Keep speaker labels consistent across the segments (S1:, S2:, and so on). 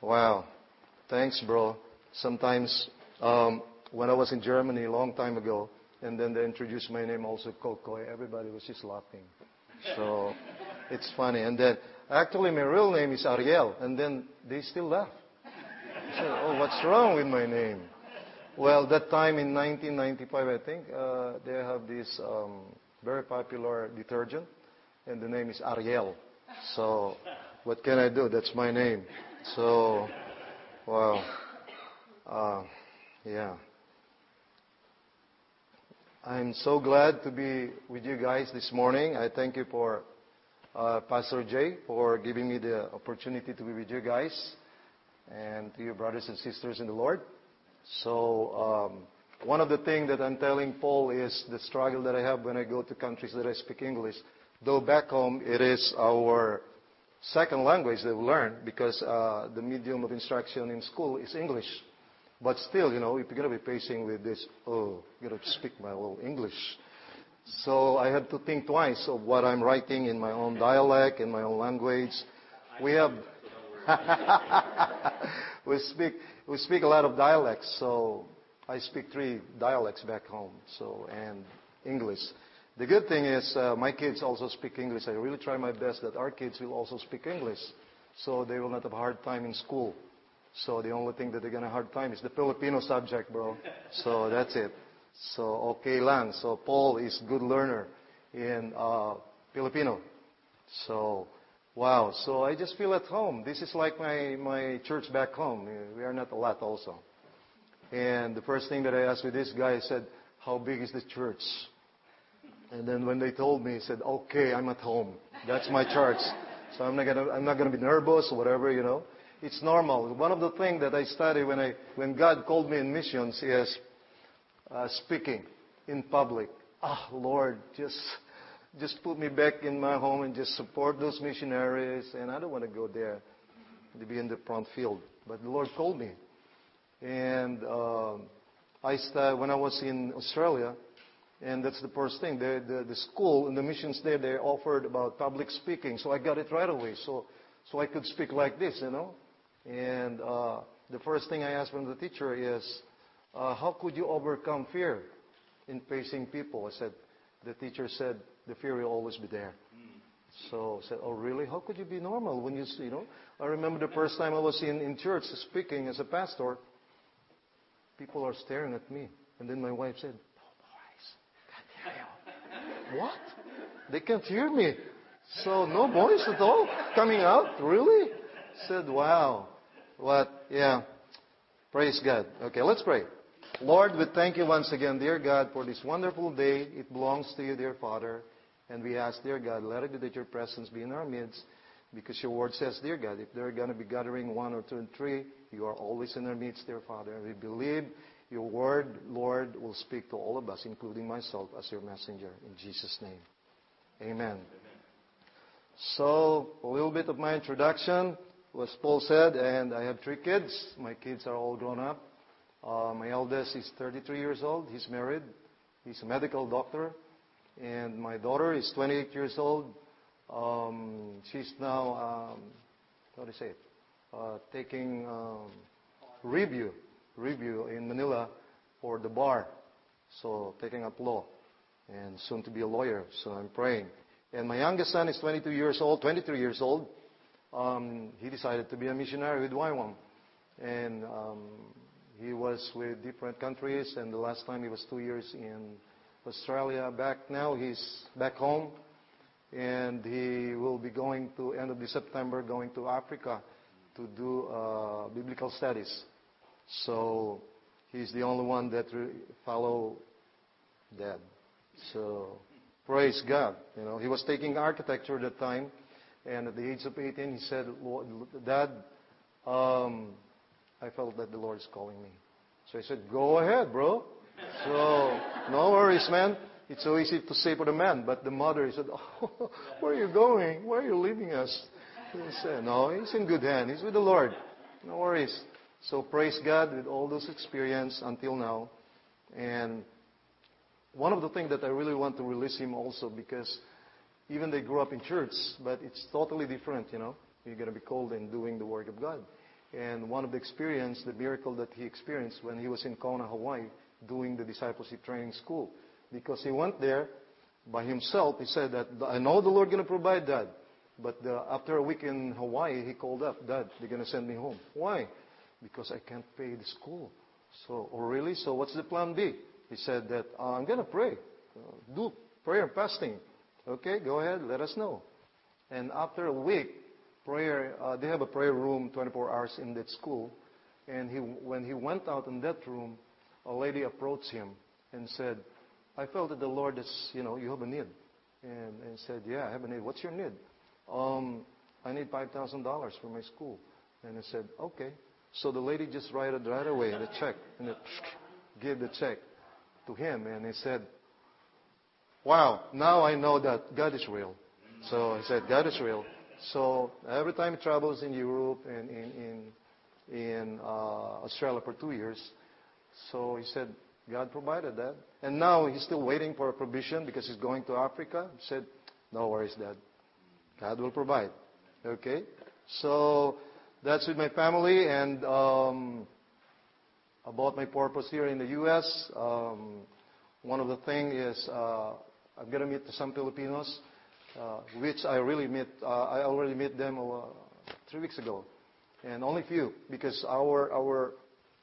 S1: Wow. Thanks, bro. Sometimes, um, when I was in Germany a long time ago, and then they introduced my name also, Kokoy, everybody was just laughing. So it's funny. And then, actually, my real name is Ariel, and then they still laugh. I said, oh, what's wrong with my name? Well, that time in 1995, I think, uh, they have this um, very popular detergent, and the name is Ariel. So, what can I do? That's my name. So, well, uh, yeah. I'm so glad to be with you guys this morning. I thank you for uh, Pastor Jay for giving me the opportunity to be with you guys and to your brothers and sisters in the Lord. So, um, one of the things that I'm telling Paul is the struggle that I have when I go to countries that I speak English. Though back home it is our second language they we learn because uh, the medium of instruction in school is English. But still, you know, if you're to be facing with this, oh, you got to speak my little English. So I had to think twice of what I'm writing in my own dialect, in my own language. We have, we speak, we speak a lot of dialects. So I speak three dialects back home. So and English. The good thing is uh, my kids also speak English. I really try my best that our kids will also speak English, so they will not have a hard time in school. So the only thing that they're have a hard time is the Filipino subject, bro. So that's it. So okay lang. So Paul is good learner in uh, Filipino. So wow. So I just feel at home. This is like my my church back home. We are not a lot also. And the first thing that I asked with this guy, I said, "How big is the church?" And then when they told me, he said, "Okay, I'm at home. That's my church. So I'm not gonna I'm not gonna be nervous or whatever, you know." It's normal. One of the things that I study when, I, when God called me in missions is uh, speaking in public. Ah, oh, Lord, just, just put me back in my home and just support those missionaries. And I don't want to go there to be in the front field. But the Lord called me. And uh, I started, when I was in Australia, that's the first thing. The, school and the missions there, they offered about public speaking. So I got it right away. So, I could speak like this, you know. And uh, the first thing I asked from the teacher is, uh, how could you overcome fear in facing people? I said, the teacher said, the fear will always be there. So I said, oh really? How could you be normal when you, you know? I remember the first time I was in, in church speaking as a pastor, people are staring at me. And then my wife said, oh boys, can't hear you. What? They can't hear me. So no voice at all coming out? Really? Said, wow. What? Yeah. Praise God. Okay, let's pray. Lord, we thank you once again, dear God, for this wonderful day. It belongs to you, dear Father. And we ask, dear God, let it be that your presence be in our midst. Because your word says, dear God, if they're going to be gathering one or two and three, you are always in our midst, dear Father. And we believe your word, Lord, will speak to all of us, including myself, as your messenger. In Jesus' name. Amen. Amen. So, a little bit of my introduction as Paul said, and I have three kids. My kids are all grown up. Uh, my eldest is 33 years old. He's married. He's a medical doctor. And my daughter is 28 years old. Um, she's now, um, how do you say it? Uh, taking um, review, review in Manila for the bar. So taking up law and soon to be a lawyer. So I'm praying. And my youngest son is 22 years old, 23 years old um, he decided to be a missionary with YWAM. And um, he was with different countries, and the last time he was two years in Australia. Back now, he's back home, and he will be going to end of the September, going to Africa to do uh, biblical studies. So he's the only one that re- follow Dad. So praise God. You know, he was taking architecture at that time, and at the age of 18, he said, Dad, um, I felt that the Lord is calling me. So I said, Go ahead, bro. So, no worries, man. It's so easy to say for the man, but the mother he said, oh, Where are you going? Where are you leaving us? He said, No, he's in good hand. He's with the Lord. No worries. So praise God with all those experience until now. And one of the things that I really want to release him also because even they grew up in church, but it's totally different, you know. You're going to be called in doing the work of God. And one of the experience, the miracle that he experienced when he was in Kona, Hawaii, doing the discipleship training school. Because he went there by himself. He said that, I know the Lord going to provide that. But the, after a week in Hawaii, he called up, Dad, they're going to send me home. Why? Because I can't pay the school. So, oh really? So what's the plan B? He said that, uh, I'm going to pray. Uh, do prayer and fasting. Okay, go ahead, let us know. And after a week, prayer, uh, they have a prayer room 24 hours in that school. And he, when he went out in that room, a lady approached him and said, I felt that the Lord is, you know, you have a need. And, and said, yeah, I have a need. What's your need? Um, I need $5,000 for my school. And I said, okay. So the lady just wrote it right away, the check, and it, gave the check to him. And he said, wow, now I know that God is real. So I said, God is real. So every time he travels in Europe and in, in, in uh, Australia for two years, so he said, God provided that. And now he's still waiting for a provision because he's going to Africa. He said, no worries, Dad. God will provide. Okay? So that's with my family and um, about my purpose here in the U.S. Um, one of the things is uh, I'm to meet some Filipinos, uh, which I really met. Uh, I already met them uh, three weeks ago, and only few because our our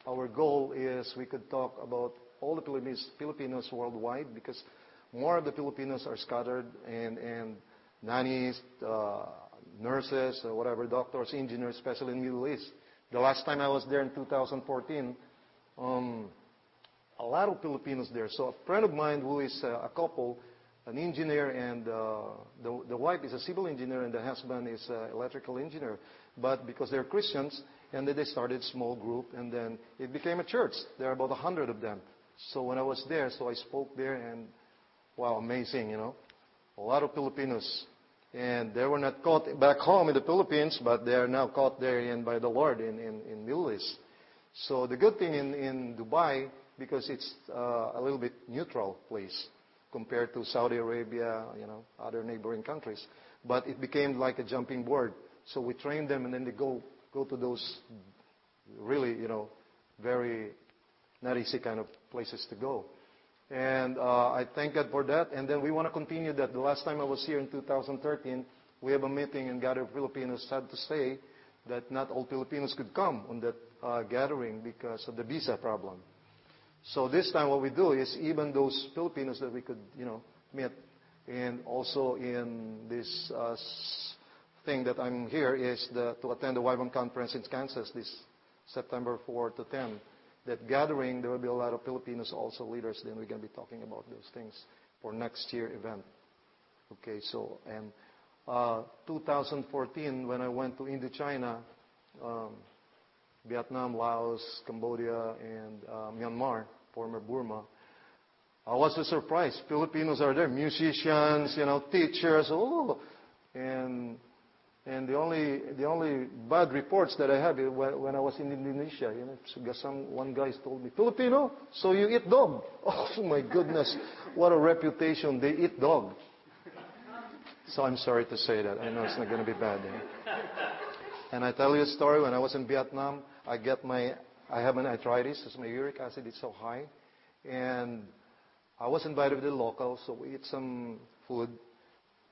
S1: our goal is we could talk about all the Filipinos, Filipinos worldwide because more of the Filipinos are scattered and and nannies, uh, nurses, or whatever, doctors, engineers, especially in Middle East. The last time I was there in 2014, um, a lot of Filipinos there. So a friend of mine who is uh, a couple, an engineer, and uh, the, the wife is a civil engineer, and the husband is an electrical engineer. But because they're Christians, and they started small group, and then it became a church. There are about a hundred of them. So when I was there, so I spoke there, and wow, amazing, you know. A lot of Filipinos. And they were not caught back home in the Philippines, but they are now caught there in, by the Lord in, in, in Middle East. So the good thing in, in Dubai, because it's uh, a little bit neutral place compared to Saudi Arabia, you know, other neighboring countries. But it became like a jumping board. So we train them and then they go, go to those really, you know, very not easy kind of places to go. And uh, I thank God for that. And then we want to continue that. The last time I was here in 2013, we have a meeting and gathered Filipinos. Sad to say that not all Filipinos could come on that uh, gathering because of the visa problem. So this time what we do is even those Filipinos that we could, you know, meet, and also in this uh, thing that I'm here is to attend the YWAM conference in Kansas this September 4 to 10 that gathering, there will be a lot of Filipinos also leaders. Then we're going to be talking about those things for next year event. Okay, so and uh, 2014 when I went to Indochina, um, Vietnam, Laos, Cambodia, and uh, Myanmar, former Burma. I was surprised. Filipinos are there, musicians, you know, teachers, oh, the only, the only bad reports that I have when, when I was in Indonesia, you know, some, one guy told me, Filipino, so you eat dog. Oh my goodness, what a reputation. They eat dog. So I'm sorry to say that. I know it's not going to be bad. And I tell you a story. When I was in Vietnam, I get my, I have an arthritis because my uric acid is so high. And I was invited with the locals, so we eat some food.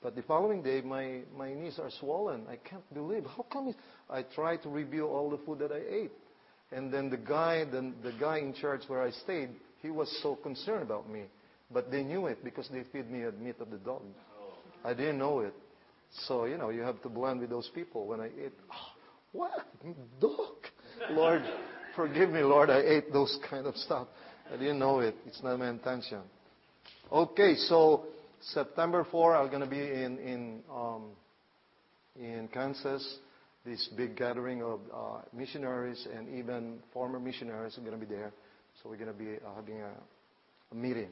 S1: But the following day, my, my knees are swollen. I can't believe. How come it? I try to review all the food that I ate. And then the guy, the, the guy in charge where I stayed, he was so concerned about me. But they knew it because they feed me meat of the dog. Oh. I didn't know it. So, you know, you have to blend with those people. When I eat, oh, ah, what? Dog? Lord, forgive me, Lord, I ate those kind of stuff. I didn't know it. It's not my intention. Okay, so September 4, I'm going to be um, in Kansas. This big gathering of uh, missionaries and even former missionaries are going to be there. So we're going to be uh, having a, a meeting.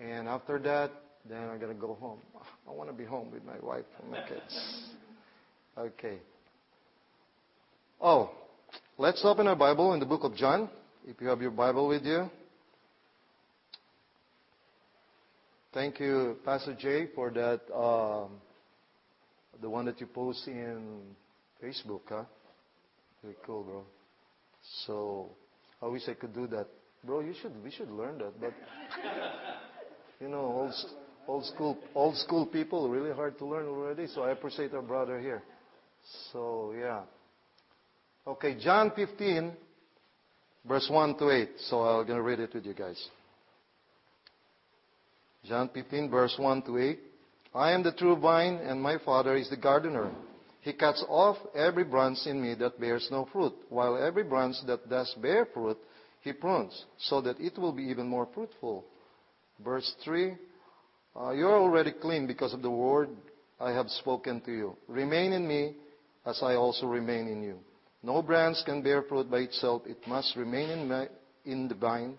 S1: And after that, then I'm going to go home. I want to be home with my wife and my kids. Okay. Oh, let's open our Bible in the book of John. If you have your Bible with you. Thank you, Pastor Jay, for that, um, the one that you post in Facebook, huh? Very cool, bro. So I wish I could do that. Bro, you should we should learn that. But you know, old old school old school people really hard to learn already. So I appreciate our brother here. So yeah. Okay, John 15, verse 1 to 8. So I'm going to read it with you guys. John 15, verse 1 to 8. I am the true vine, and my Father is the gardener. He cuts off every branch in me that bears no fruit, while every branch that does bear fruit, he prunes, so that it will be even more fruitful. Verse 3 uh, You are already clean because of the word I have spoken to you. Remain in me, as I also remain in you. No branch can bear fruit by itself, it must remain in, my, in the vine.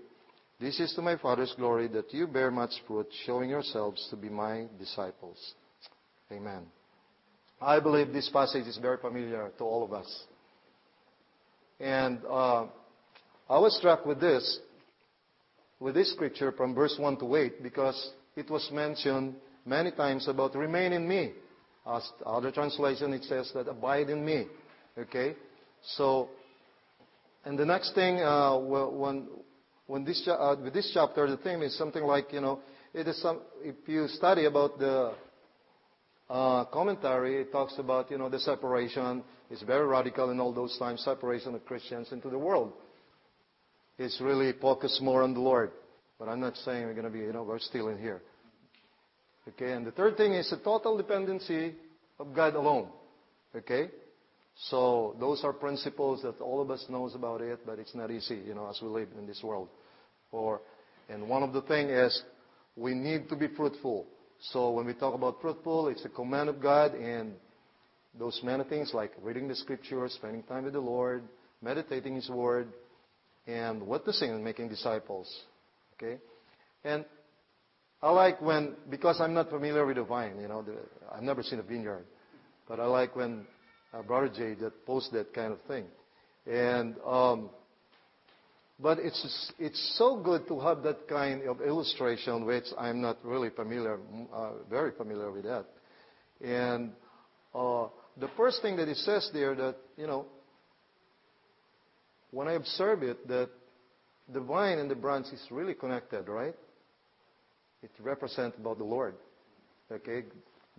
S1: This is to my Father's glory that you bear much fruit, showing yourselves to be my disciples. Amen. I believe this passage is very familiar to all of us. And uh, I was struck with this, with this scripture from verse 1 to 8, because it was mentioned many times about remain in me. As other translation, it says that abide in me. Okay? So, and the next thing, uh, when, when this, uh, with this chapter, the theme is something like, you know, it is some, if you study about the uh, commentary, it talks about, you know, the separation. It's very radical in all those times, separation of Christians into the world. It's really focused more on the Lord. But I'm not saying we're going to be, you know, we're still in here. Okay, and the third thing is a total dependency of God alone. Okay? So those are principles that all of us knows about it, but it's not easy, you know, as we live in this world. One of the thing is we need to be fruitful. So when we talk about fruitful, it's a command of God and those many things like reading the scriptures, spending time with the Lord, meditating His Word, and what witnessing and making disciples. Okay? And I like when, because I'm not familiar with the vine, you know, I've never seen a vineyard, but I like when uh, Brother Jay that posts that kind of thing. And, um, but it's, it's so good to have that kind of illustration, which I'm not really familiar, uh, very familiar with that. And uh, the first thing that it says there that, you know, when I observe it, that the vine and the branch is really connected, right? It represents about the Lord. Okay?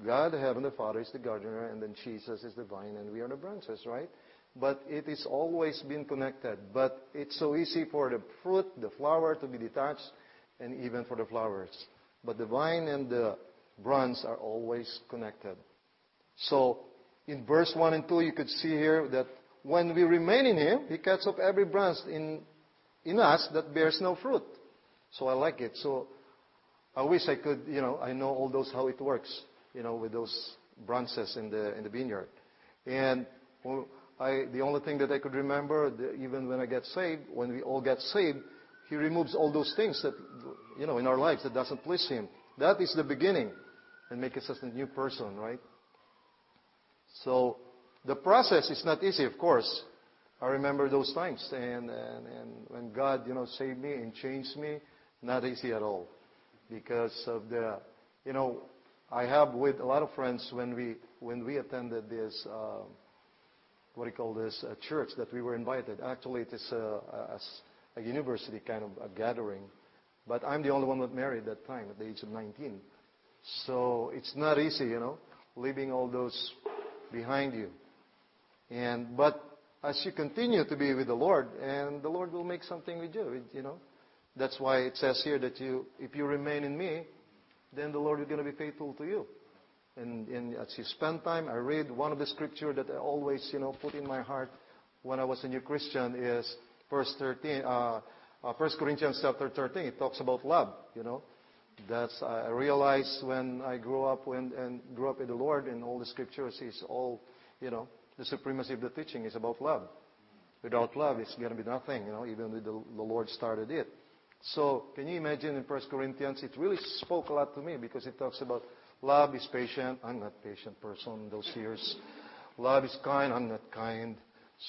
S1: God, Heaven the Father, is the gardener, and then Jesus is the vine, and we are the branches, right? but it is always been connected. But it's so easy for the fruit, the flower to be detached, and even for the flowers. But the vine and the branch are always connected. So, in verse 1 and 2, you could see here that when we remain in Him, He cuts off every branch in, in us that bears no fruit. So I like it. So I wish I could, you know, I know all those how it works, with those branches in the in the vineyard. And the only thing that I could remember, even when I get saved, when we all get saved, He removes all those things that, you know, in our lives that doesn't please Him. That is the beginning, and make us a new person, right? So the process is not easy, of course. I remember those times, and, and when God, you know, saved me and changed me, not easy at all, because of the, you know, I have with a lot of friends when we when we attended this. Uh, what do you call this, church that we were invited. Actually, it is a, a, a university kind of a gathering. But I'm the only one that married that time at the age of 19. So it's not easy, you know, leaving all those behind you. And but as you continue to be with the Lord, and the Lord will make something with you, you know. That's why it says here that you, if you remain in me, then the Lord is going to be faithful to you. And, as you spend time, I read one of the scripture that I always, you know, put in my heart when I was a new Christian is verse 13, uh, uh, 1 Corinthians chapter 13. It talks about love, you know. That's I realized when I grew up when, and grew up in the Lord, and all the scriptures is all, you know, the supremacy of the teaching is about love. Without love, it's going to be nothing, you know, even the, the Lord started it. So, can you imagine in 1 Corinthians, it really spoke a lot to me because it talks about love is patient. I'm not patient person in those years. Love is kind. I'm not kind.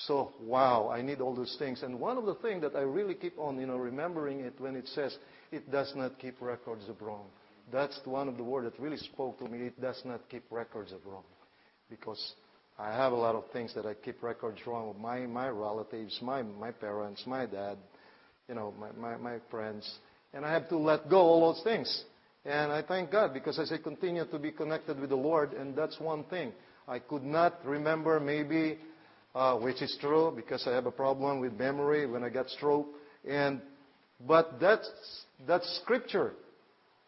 S1: So, wow, I need all those things. And one of the things that I really keep on, you know, remembering it when it says it does not keep records of wrong. That's one of the words that really spoke to me. It does not keep records of wrong. Because I have a lot of things that I keep records wrong my, my relatives, my, my parents, my dad, you know, my, my, my friends. And I have to let go all those things. And I thank God because as I continue to be connected with the Lord, and that's one thing. I could not remember maybe, uh, which is true because I have a problem with memory when I got stroke. And, but that's, that's scripture.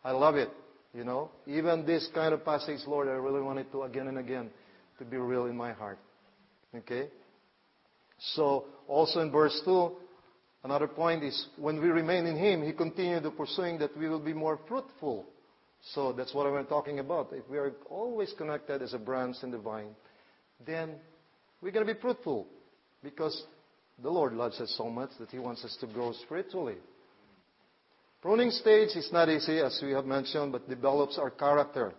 S1: I love it. You know, even this kind of passage, Lord, I really want it to again and again to be real in my heart. Okay? So, also in verse 2, another point is when we remain in Him, He continued to pursuing that we will be more fruitful. So, that's what I'm talking about. If we are always connected as a branch in the vine, then we're going to be fruitful because the Lord loves us so much that He wants us to grow spiritually. Pruning stage is not easy, as we have mentioned, but develops our character.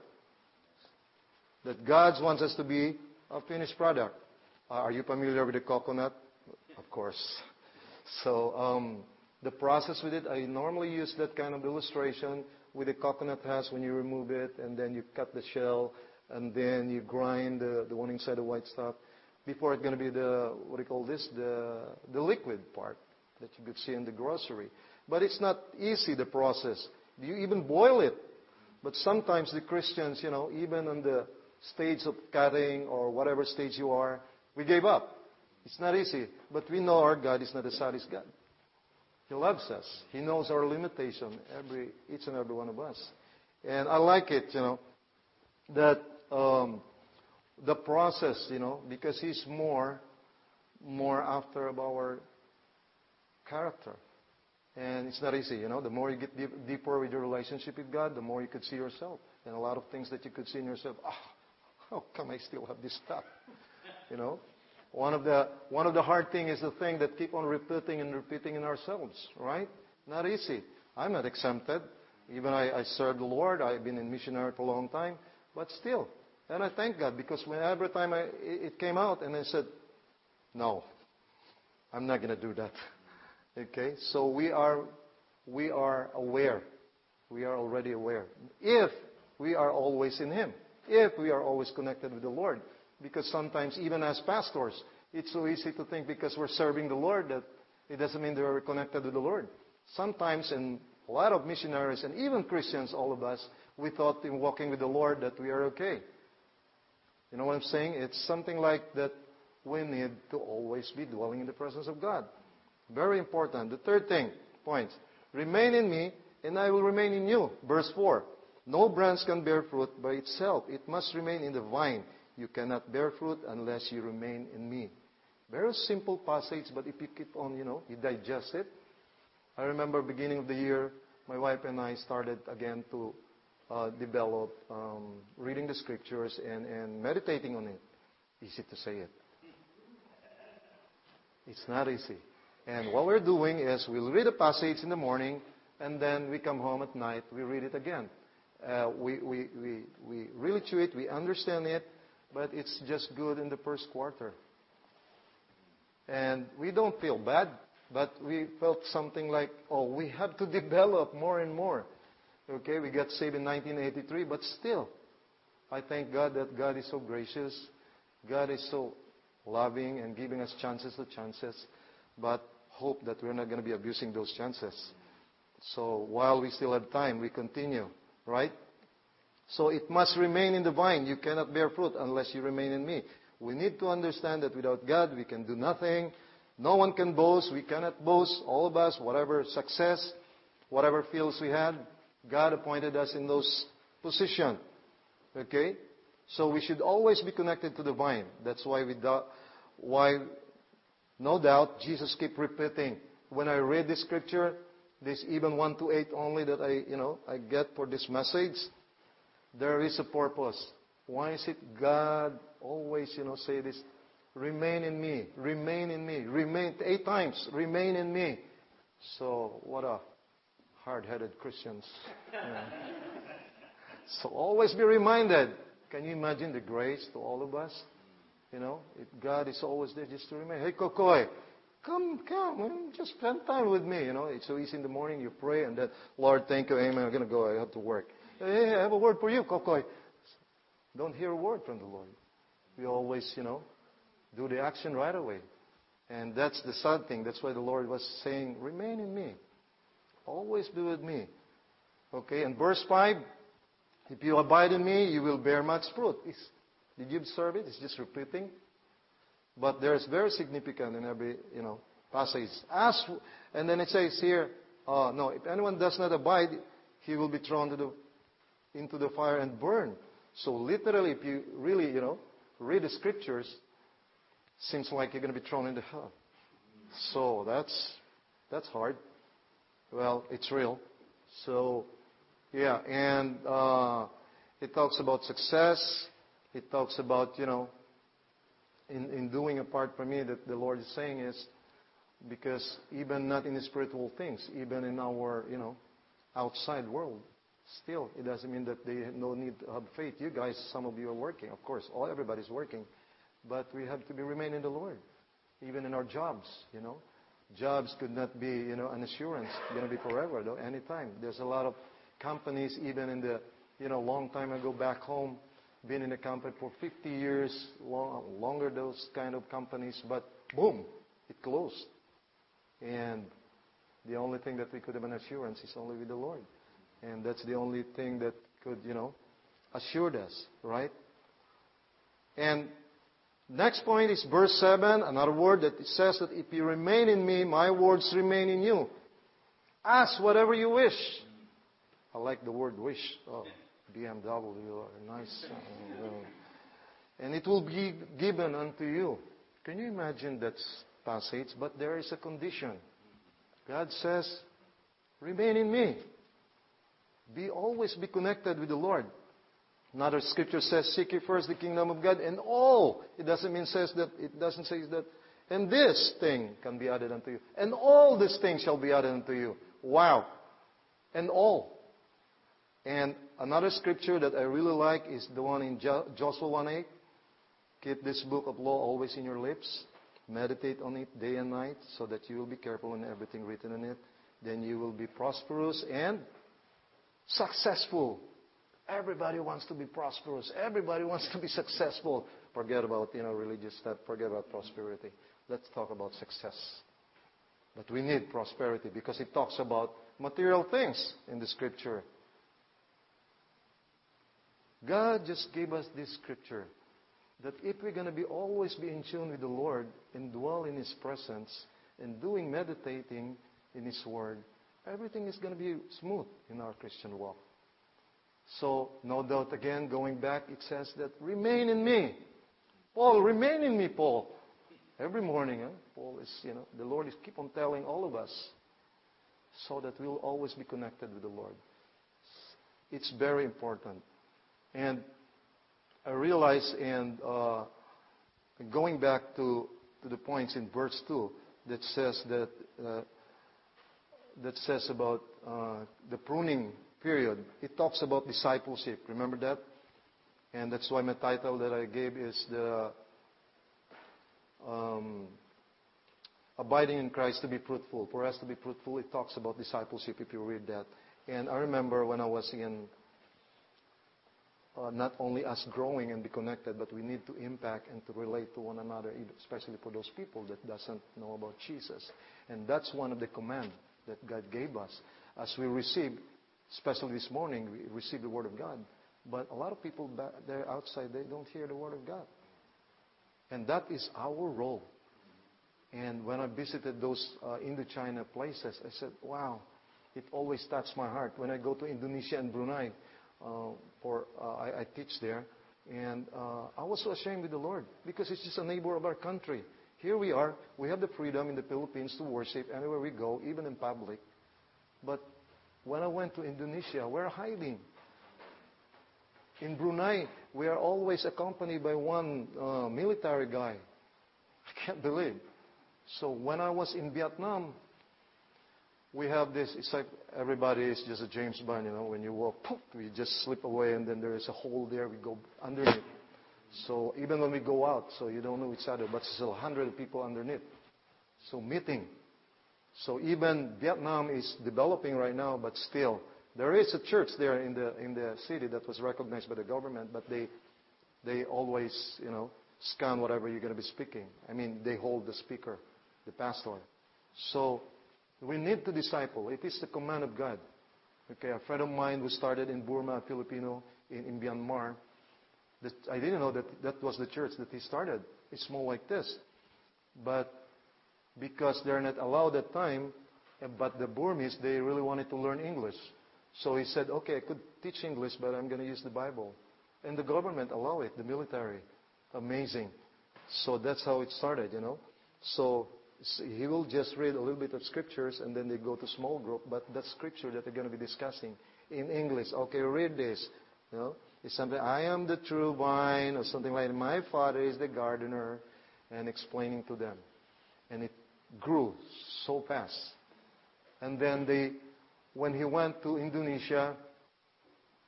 S1: That God wants us to be a finished product. Uh, are you familiar with the coconut? Of course. So um, the process with it, I normally use that kind of illustration with the coconut husk when you remove it, and then you cut the shell, and then you grind the, one inside the white stuff. Before it's going to be the what do you call this? The the liquid part that you could see in the grocery. But it's not easy, the process. You even boil it. But sometimes the Christians, you know, even on the stage of cutting or whatever stage you are, we gave up. It's not easy. But we know our God is not a sadist God. He loves us. He knows our limitation, every, each and every one of us. And I like it, you know, that um, the process, you know, because He's more, more after our character. And it's not easy, you know. The more you get deep, deeper with your relationship with God, the more you could see yourself. And a lot of things that you could see in yourself, ah, oh, how come I still have this stuff? You know? One of the one of the hard things is the thing that keep on repeating and repeating in ourselves, right? Not easy. I'm not exempted. Even I, serve the Lord. I've been in missionary for a long time, but still. And I thank God because when every time it came out, and I said, "No, I'm not going to do that." Okay? So we are, we are aware. We are already aware. If we are always in Him. If we are always connected with the Lord. Because sometimes, even as pastors, it's so easy to think because we're serving the Lord that it doesn't mean that we're connected with the Lord. Sometimes, and a lot of missionaries and even Christians, all of us, we thought in walking with the Lord that we are okay. You know what I'm saying? It's something like that we need to always be dwelling in the presence of God. Very important. The third thing, points. Remain in me, and I will remain in you. Verse 4. No branch can bear fruit by itself. It must remain in the vine. You cannot bear fruit unless you remain in me. Very simple passage, but if you keep on, you know, you digest it. I remember beginning of the year, my wife and I started again to uh, develop um, reading the scriptures and, and meditating on it. Easy to say it. It's not easy. And what we're doing is we'll read a passage in the morning, and then we come home at night, we read it again. Uh, we, we, we, we really chew it, we understand it, but it's just good in the first quarter. And we don't feel bad, but we felt something like, oh, we have to develop more and more. Okay, we got saved in 1983, but still, I thank God that God is so gracious. God is so loving and giving us chances to chances. But hope that we're not going to be abusing those chances. So while we still have time, we continue, right? So it must remain in the vine. You cannot bear fruit unless you remain in me. We need to understand that without God, we can do nothing. No one can boast. We cannot boast. All of us, whatever success, whatever fields we had, God appointed us in those positions. Okay? So we should always be connected to the vine. That's why we do, why no doubt, Jesus kept repeating. When I read this scripture, this even 1 to 8 only that I, you know, I get for this message, there is a purpose. Why is it God always, you know, say this? Remain in me. Remain in me. Remain eight times. Remain in me. So what a hard-headed Christians. Yeah. So always be reminded. Can you imagine the grace to all of us? You know, God is always there just to remain. Hey, Kokoy, come, come, just spend time with me. You know, it's so easy in the morning. You pray and then, Lord, thank you, Amen. I'm gonna go. I have to work. Hey, I have a word for you, Kokoy. Don't hear a word from the Lord. We always, you know, do the action right away. And that's the sad thing. That's why the Lord was saying, remain in me. Always be with me. Okay, and verse 5, if you abide in me, you will bear much fruit. It's, did you observe it? It's just repeating. But there's very significant in every, you know, passage. As, and then it says here, uh, no, if anyone does not abide, he will be thrown to the, into the fire and burn. So literally, if you really, you know, read the scriptures, seems like you're going to be thrown into hell. So that's that's hard. Well, it's real. So, yeah, and uh, it talks about success. It talks about you know, in in doing a part for me that the Lord is saying is because even not in the spiritual things, even in our you know, outside world, Still, it doesn't mean that they have no need to have faith. You guys, some of you are working, of course. All everybody's working, but we have to be remain in the Lord, even in our jobs. You know, jobs could not be you know an assurance. Going to be forever though. Anytime. There's a lot of companies, even in the you know long time ago back home, been in a company for 50 years, long, longer those kind of companies, but boom, it closed. And the only thing that we could have an assurance is only with the Lord. And that's the only thing that could, you know, assure us, right? And next point is verse 7, another word that says that if you remain in me, my words remain in you. Ask whatever you wish. I like the word wish. Oh, BMW, nice. Uh, and it will be given unto you. Can you imagine that passage? But there is a condition. God says, remain in me. Be always be connected with the Lord. Another scripture says, "Seek ye first the kingdom of God, and all." It doesn't mean says that. It doesn't say that. And this thing can be added unto you, and all these things shall be added unto you. Wow, and all. And another scripture that I really like is the one in Joshua 1:8. Keep this book of law always in your lips. Meditate on it day and night, so that you will be careful in everything written in it. Then you will be prosperous and successful. Everybody wants to be prosperous. Everybody wants to be successful. Forget about, you know, religious stuff. Forget about prosperity. Let's talk about success. But we need prosperity because it talks about material things in the scripture. God just gave us this scripture that if we're going to be always be in tune with the Lord and dwell in His presence and doing meditating in His Word, everything is going to be smooth in our Christian walk. So, no doubt again, going back, it says that remain in me. Paul, remain in me, Paul. Every morning? Paul is, you know, the Lord is keep on telling all of us so that we'll always be connected with the Lord. It's very important. And I realize, and uh, going back to, to the points in verse 2 that says that uh, that says about uh, the pruning period, it talks about discipleship. Remember that? And that's why my title that I gave is the um, abiding in Christ to be fruitful. For us to be fruitful, it talks about discipleship if you read that. And I remember when I was in uh, not only us growing and be connected, but we need to impact and to relate to one another, especially for those people that doesn't know about Jesus. And that's one of the commands that God gave us. As we receive, especially this morning, we receive the Word of God. But a lot of people there outside, they don't hear the Word of God. And that is our role. And when I visited those uh, Indochina places, I said, wow, it always touched my heart. When I go to Indonesia and Brunei, uh, for uh, I, I, teach there, and uh, I was so ashamed with the Lord because it's just a neighbor of our country. Here we are. We have the freedom in the Philippines to worship anywhere we go, even in public. But when I went to Indonesia, we're hiding. In Brunei, we are always accompanied by one uh, military guy. I can't believe. So when I was in Vietnam, we have this, it's like everybody is just a James Bond, you know, when you walk, poof, we just slip away and then there is a hole there, we go underneath. So even when we go out, so you don't know each other, but still 100 people underneath. So meeting. So even Vietnam is developing right now, but still, there is a church there in the, in the city that was recognized by the government, but they, they always, you know, scan whatever you're going to be speaking. I mean, they hold the speaker, the pastor. So we need to disciple. It is the command of God. Okay, a friend of mine who started in Burma, Filipino, in, in Myanmar, I didn't know that that was the church that he started. It's small like this. But because they're not allowed at time, eh, but the Burmese, they really wanted to learn English. So he said, okay, I could teach English, but I'm going to use the Bible. And the government allow it, the military. Amazing. So that's how it started, you know. So he will just read a little bit of scriptures and then they go to small group, but that scripture that they're going to be discussing in English. Okay, read this. You know, it's something, I am the true vine or something like that. My father is the gardener and explaining to them. And it grew so fast. And then they, when he went to Indonesia,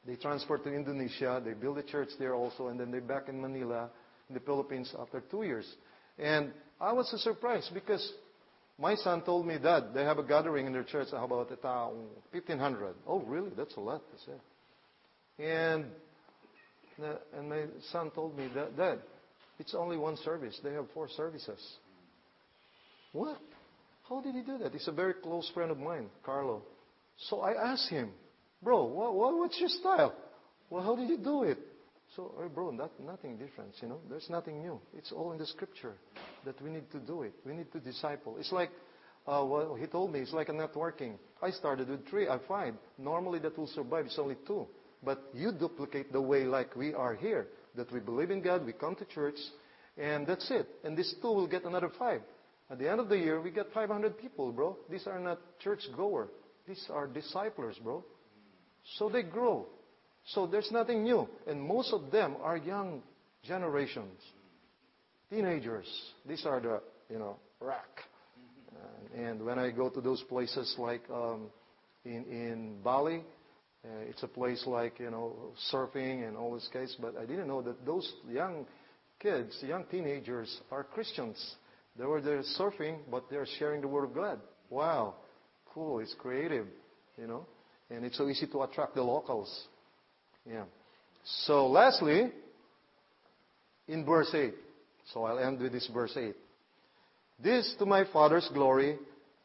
S1: they transferred to Indonesia. They built a church there also, and then they're back in Manila, in the Philippines, after two years. And I was so surprised because my son told me that they have a gathering in their church. How about it? 1,500. Oh, really? That's a lot. I said. And and my son told me that Dad, it's only one service. They have four services. What? How did he do that? He's a very close friend of mine, Carlo. So I asked him, Bro, what, what, what's your style? Well, how did you do it? So, hey, bro, that, nothing different, you know. There's nothing new. It's all in the scripture that we need to do it. We need to disciple. It's like uh, what he told me. It's like a networking. I started with three. I five. Normally that will survive. It's only two. But you duplicate the way like we are here. That we believe in God, we come to church, and that's it. And this two will get another five. At the end of the year, we get 500 people, bro. These are not church goer. These are disciples, bro. So they grow. So there's nothing new. And most of them are young generations. Teenagers. These are the, you know, rack. Uh, and when I go to those places like um, in, in Bali, Uh, it's a place like, you know, surfing and all this case, but I didn't know that those young kids, young teenagers are Christians. They were there surfing, but they're sharing the Word of God. Wow. Cool. It's creative, you know. And it's so easy to attract the locals. Yeah. So lastly, in verse 8. So I'll end with this verse 8. This to my Father's glory,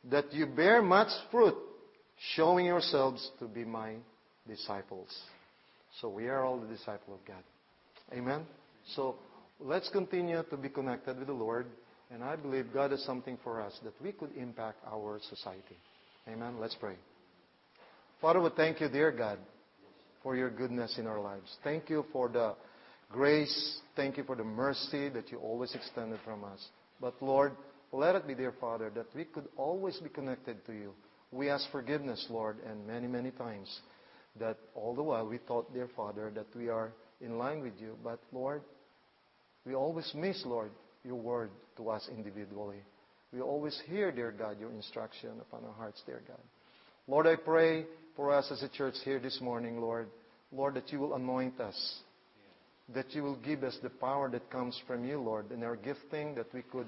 S1: that you bear much fruit, showing yourselves to be my disciples. So we are all the disciple of God. Amen? So let's continue to be connected with the Lord. And I believe God has something for us that we could impact our society. Amen? Let's pray. Father, we thank you, dear God, for your goodness in our lives. Thank you for the grace. Thank you for the mercy that you always extended from us. But Lord, let it be, dear Father, that we could always be connected to you. We ask forgiveness, Lord, and many, many times that all the while we thought, dear Father, that we are in line with you. But Lord, we always miss, Lord, your word to us individually. We always hear, dear God, your instruction upon our hearts, dear God. Lord, I pray for us as a church here this morning, Lord. Lord, that you will anoint us. That you will give us the power that comes from you, Lord, in our gifting, that we could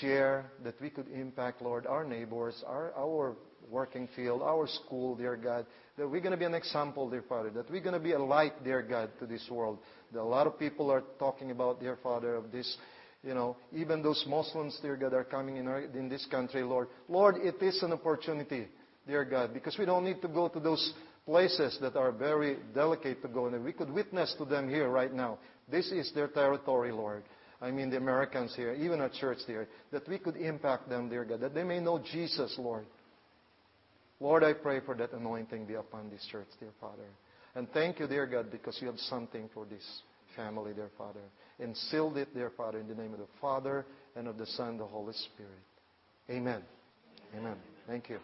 S1: share, that we could impact, Lord, our neighbors, our, working field, our school, dear God. That we're going to be an example, dear Father. That we're going to be a light, dear God, to this world. That a lot of people are talking about, dear Father, of this you know, even those Muslims, dear God, are coming in, our, in this country, Lord. Lord, it is an opportunity dear God, because we don't need to go to those places that are very delicate to go. And we could witness to them here right now. This is their territory, Lord. I mean, the Americans here, even our church here, that we could impact them, dear God, that they may know Jesus, Lord. Lord, I pray for that anointing be upon this church, dear Father. And thank you, dear God, because you have something for this family, dear Father. And sealed it, dear Father, in the name of the Father and of the Son the Holy Spirit. Amen. Amen. Thank you.